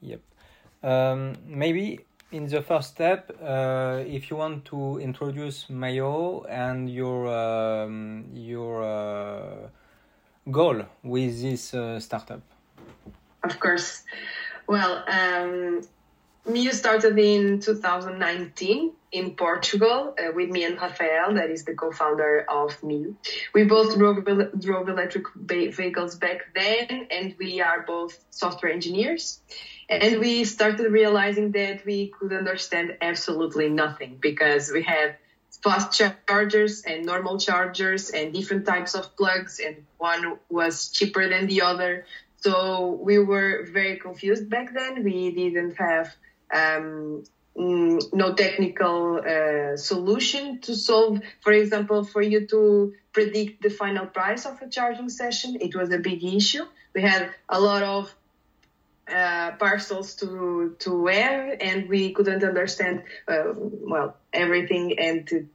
Yep. Um, maybe in the first step, uh, if you want to introduce Mayo and your um, your uh, goal with this uh, startup. Of course. Well, um, Miio started in 2019 in Portugal uh, with me and Rafael, that is the co-founder of Miio. We both drove, drove electric vehicles back then, and we are both software engineers. And we started realizing that we could understand absolutely nothing because we had fast chargers and normal chargers and different types of plugs, and one was cheaper than the other. So we were very confused back then. We didn't have um, mm, no technical uh, solution to solve. For example, for you to predict the final price of a charging session, it was a big issue. We had a lot of uh, parcels to to have, and we couldn't understand uh, well everything. And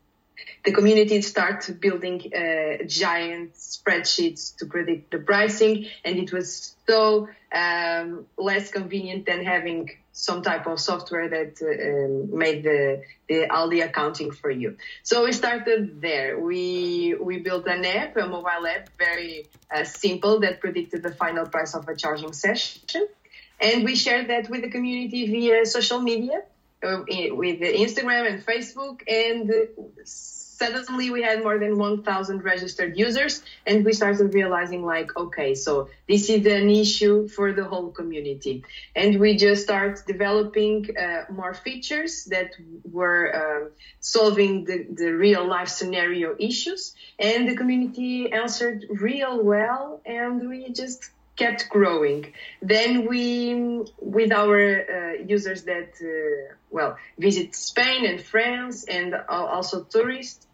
the community started building uh, giant spreadsheets to predict the pricing, and it was so um, less convenient than having some type of software that uh, made the, the all the accounting for you. So we started there. We we built an app, a mobile app, very uh, simple that predicted the final price of a charging session and we shared that with the community via social media, uh, with Instagram and Facebook. And suddenly we had more than 1,000 registered users. And we started realizing, like, okay, so this is an issue for the whole community. And we just start developing uh, more features that were uh, solving the, the real life scenario issues. And the community answered real well. And we just kept growing. Then we, with our uh, users that, uh, well, visit Spain and France and also tourists,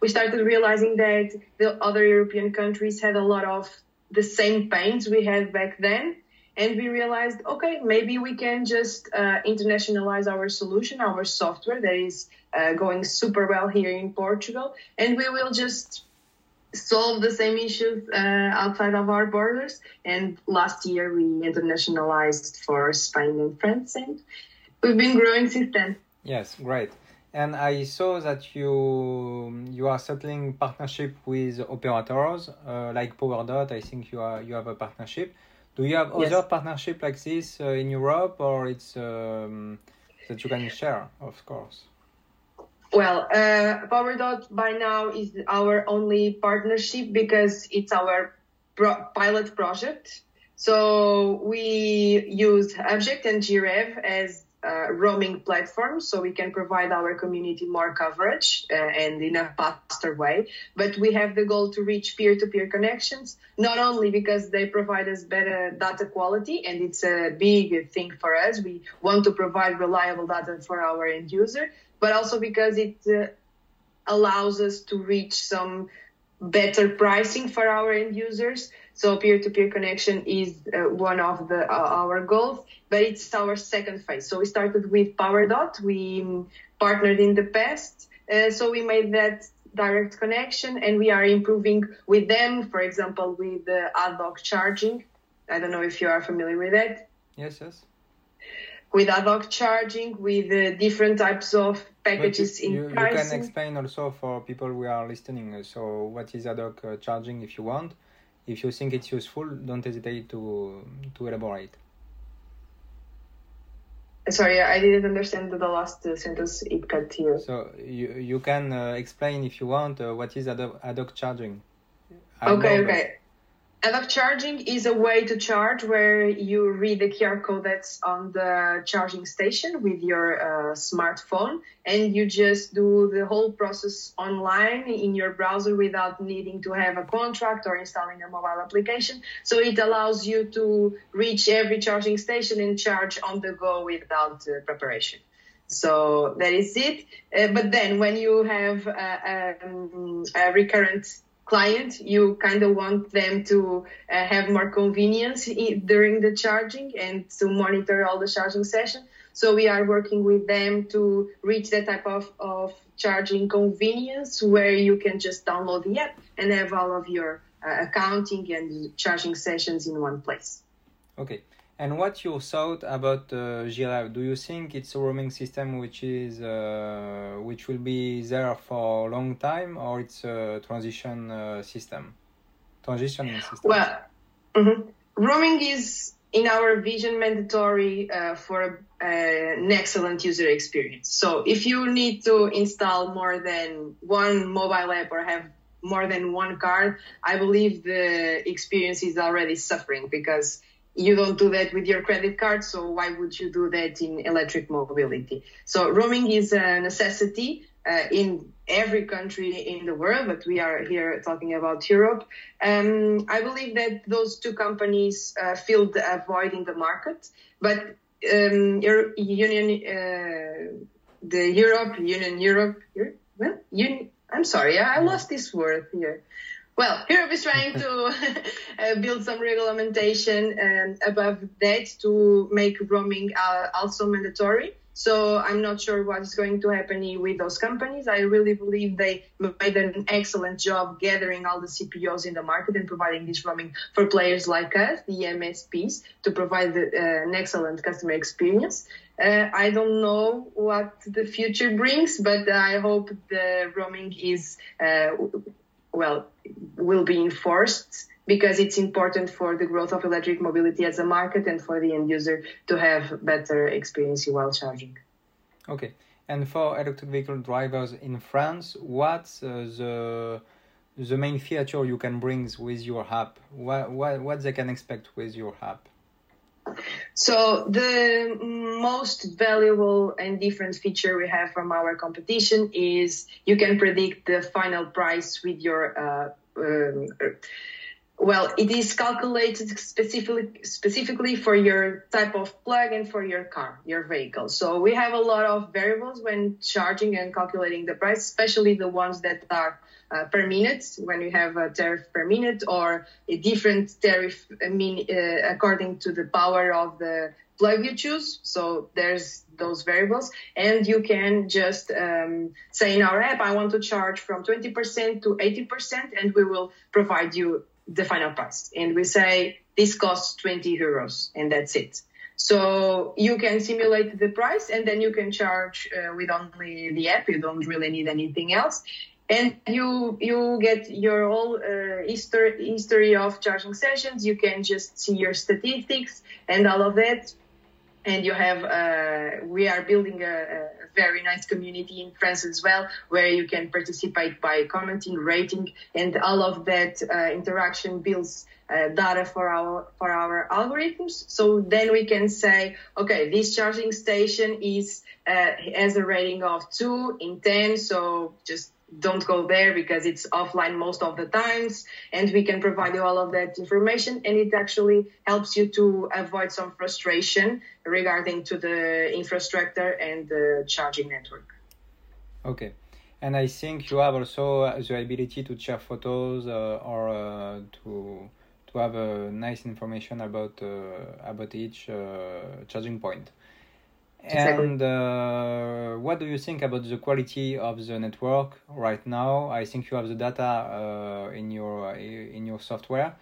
we started realizing that the other European countries had a lot of the same pains we had back then. And we realized, okay, maybe we can just uh, internationalize our solution, our software that is uh, going super well here in Portugal, and we will just solve the same issues uh, outside of our borders. And last year we internationalized for Spain and France, and we've been growing since then. Yes, great. And I saw that you you are settling partnership with operators uh, like PowerDot. I think you are you have a partnership. Do you have yes. other partnership like this uh, in Europe, or it's um, that you can share, of course? Well, uh, PowerDot by now is our only partnership because it's our pro- pilot project. So we use Hubject and Gireve as uh, roaming platforms so we can provide our community more coverage uh, and in a faster way. But we have the goal to reach peer-to-peer connections, not only because they provide us better data quality and it's a big thing for us. We want to provide reliable data for our end user, but also because it uh, allows us to reach some better pricing for our end users. So peer-to-peer connection is uh, one of the uh, our goals, but it's our second phase. So we started with PowerDot. We partnered in the past, uh, so we made that direct connection, and we are improving with them. For example, with the ad hoc charging. I don't know if you are familiar with that. Yes, yes with ad hoc charging, with uh, different types of packages you, in you, pricing. You can explain also for people who are listening. So, what is ad hoc uh, charging if you want? If you think it's useful, don't hesitate to to elaborate. Sorry, I didn't understand the last uh, sentence. It cut here. So you you can uh, explain if you want uh, what is ad hoc charging. I okay, okay. Ad charging is a way to charge where you read the QR code that's on the charging station with your uh, smartphone and you just do the whole process online in your browser without needing to have a contract or installing a mobile application. So it allows you to reach every charging station and charge on the go without uh, preparation. So that is it. Uh, but then when you have a, a, um, a recurrent client, you kind of want them to uh, have more convenience during the charging and to monitor all the charging session. So we are working with them to reach that type of, of charging convenience where you can just download the app and have all of your uh, accounting and charging sessions in one place. Okay. And what's your thought about uh, Do you think it's a roaming system which is uh, which will be there for a long time, or it's a transition uh, system, transitioning system? Well, mm-hmm. roaming is in our vision mandatory uh, for uh, an excellent user experience. So if you need to install more than one mobile app or have more than one card, I believe the experience is already suffering because you don't do that with your credit card, so why would you do that in electric mobility? So roaming is a necessity uh, in every country in the world, but we are here talking about Europe. Um, I believe that those two companies uh, filled a void in the market, but um, Union, uh, the Europe, Union Europe, well, Union, I'm sorry, I lost this word here. Well, Europe is trying to uh, build some regulation um, above that to make roaming uh, also mandatory. So I'm not sure what is going to happen with those companies. I really believe they made an excellent job gathering all the CPOs in the market and providing this roaming for players like us, the MSPs, to provide the, uh, an excellent customer experience. Uh, I don't know what the future brings, but I hope the roaming is, uh, well, will be enforced because it's important for the growth of electric mobility as a market and for the end user to have better experience while charging. Okay. And for electric vehicle drivers in France, what's uh, the the main feature you can bring with your app? What, what, what they can expect with your app? So the most valuable and different feature we have from our competition is you can predict the final price with your uh, um, well, it is calculated specifically specifically for your type of plug and for your car, your vehicle. So we have a lot of variables when charging and calculating the price, especially the ones that are uh, per minute when you have a tariff per minute or a different tariff I mean, uh, according to the power of the plug you choose. So there's those variables and you can just um, say in our app, I want to charge from 20% to 80% and we will provide you the final price. And we say this costs 20 euros and that's it. So you can simulate the price and then you can charge uh, with only the app. You don't really need anything else. And you you get your whole uh, history, history of charging sessions. You can just see your statistics and all of that and you have uh, we are building a, a, very nice community in france as well where you can participate by commenting rating and all of that uh, interaction builds uh, data for our for our algorithms. So then we can say okay this charging station is uh, has a rating of 2 in 10 so just don't go there because it's offline most of the times and we can provide you all of that information and it actually helps you to avoid some frustration regarding to the infrastructure and the charging network. Okay. And i think you have also the ability to share photos uh, or uh, to to have a nice information about uh, about each uh, charging point and uh, what do you think about the quality of the network right now? I think you have the data uh, in your uh, in your software.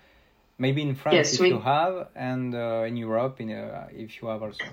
Maybe in France yes, if we... you have, and uh, in Europe in, uh, if you have also.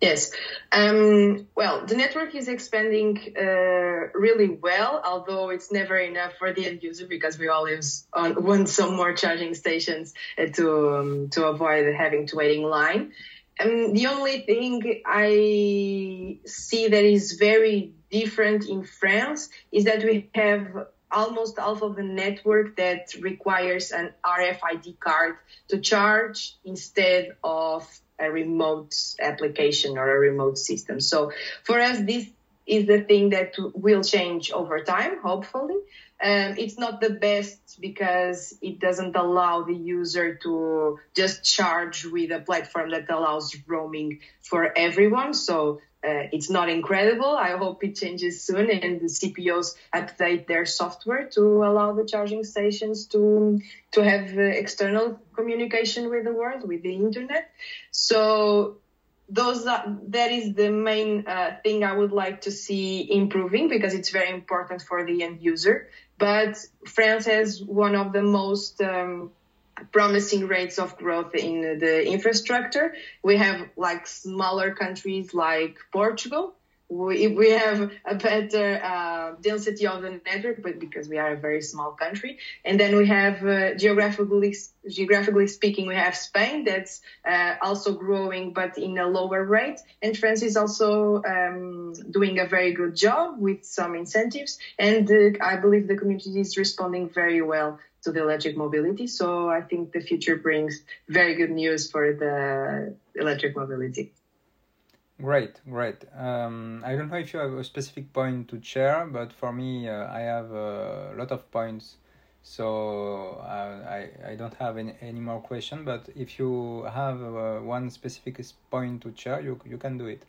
Yes. Um, well, the network is expanding uh, really well, although it's never enough for the end user because we always want some more charging stations to um, to avoid having to wait in line. Um, the only thing I see that is very different in France is that we have almost half of the network that requires an RFID card to charge instead of a remote application or a remote system. So for us, this is the thing that will change over time, hopefully. Um, it's not the best because it doesn't allow the user to just charge with a platform that allows roaming for everyone. So uh, it's not incredible. I hope it changes soon and the CPOs update their software to allow the charging stations to to have uh, external communication with the world, with the internet. So those that is the main uh, thing I would like to see improving because it's very important for the end user but France has one of the most um, promising rates of growth in the infrastructure. We have like smaller countries like Portugal. We, we have a better uh, density of the network, but because we are a very small country, and then we have uh, geographically geographically speaking, we have Spain that's uh, also growing, but in a lower rate, and France is also um, doing a very good job with some incentives, and I believe the community is responding very well to the electric mobility. So I think the future brings very good news for the electric mobility. Great, great. Um, I don't know if you have a specific point to share, but for me, uh, I have a lot of points. So uh, I, I don't have any, any more question, but if you have uh, one specific point to share, you, you can do it.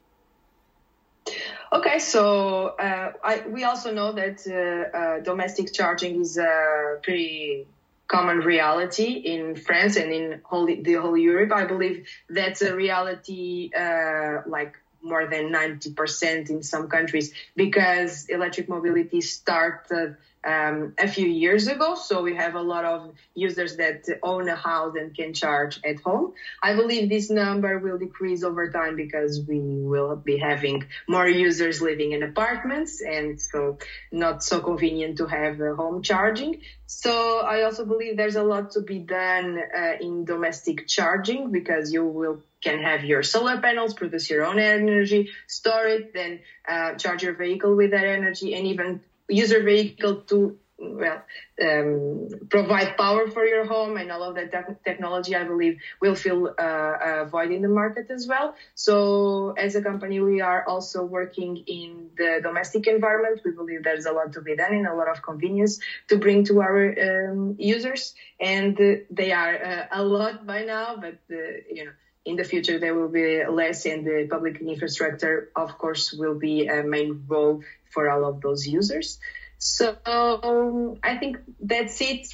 Okay, so uh, I, we also know that uh, uh, domestic charging is a pretty common reality in France and in whole, the whole Europe. I believe that's a reality uh, like more than 90% in some countries because electric mobility started um, a few years ago. So we have a lot of users that own a house and can charge at home. I believe this number will decrease over time because we will be having more users living in apartments and so not so convenient to have home charging. So I also believe there's a lot to be done uh, in domestic charging because you will can have your solar panels, produce your own energy, store it, then uh, charge your vehicle with that energy, and even user vehicle to well um, provide power for your home and all of that te- technology i believe will fill uh, a void in the market as well. So as a company we are also working in the domestic environment. We believe there's a lot to be done and a lot of convenience to bring to our um, users and uh, they are uh, a lot by now but uh, you know in the future there will be less and the public infrastructure of course will be a main role for all of those users so um, I think that's it.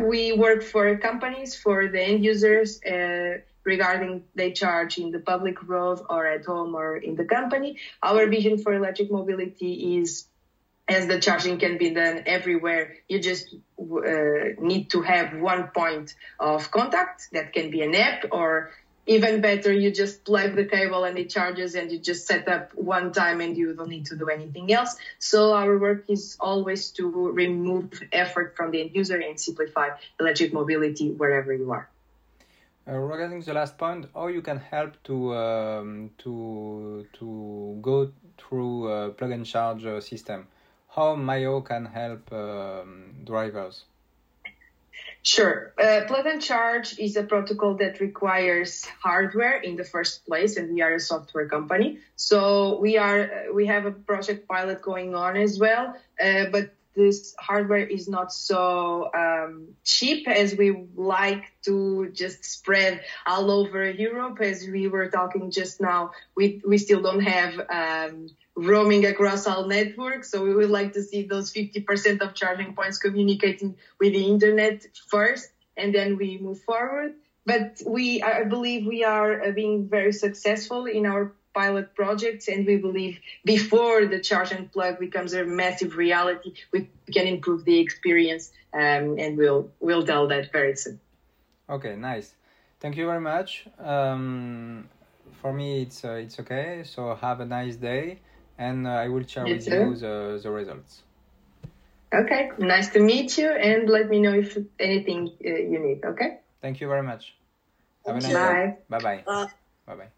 We work for companies, for the end users, uh, regarding they charge in the public road or at home or in the company. Our vision for electric mobility is as the charging can be done everywhere, you just uh, need to have one point of contact that can be an app or even better, you just plug the cable and it charges and you just set up one time and you don't need to do anything else. So our work is always to remove effort from the end user and simplify electric mobility wherever you are. Uh, regarding the last point, how you can help to um, to to go through a plug and charge uh, system? How Mayo can help um, drivers? Sure. Uh, plug and charge is a protocol that requires hardware in the first place, and we are a software company. So we are uh, we have a project pilot going on as well, uh, but this hardware is not so um, cheap as we like to just spread all over Europe. As we were talking just now, we we still don't have. Um, roaming across all networks. So we would like to see those 50% of charging points communicating with the internet first, and then we move forward. But we, I believe we are uh, being very successful in our pilot projects, and we believe before the charge and plug becomes a massive reality, we can improve the experience, um, and we'll we'll tell that very soon. Okay, nice. Thank you very much. Um, for me, it's uh, it's okay. So have a nice day and uh, I will share you with too. you the, the results. Okay, nice to meet you, and let me know if anything uh, you need. Okay. Thank you very much. Have a nice Bye. Bye bye. Bye bye.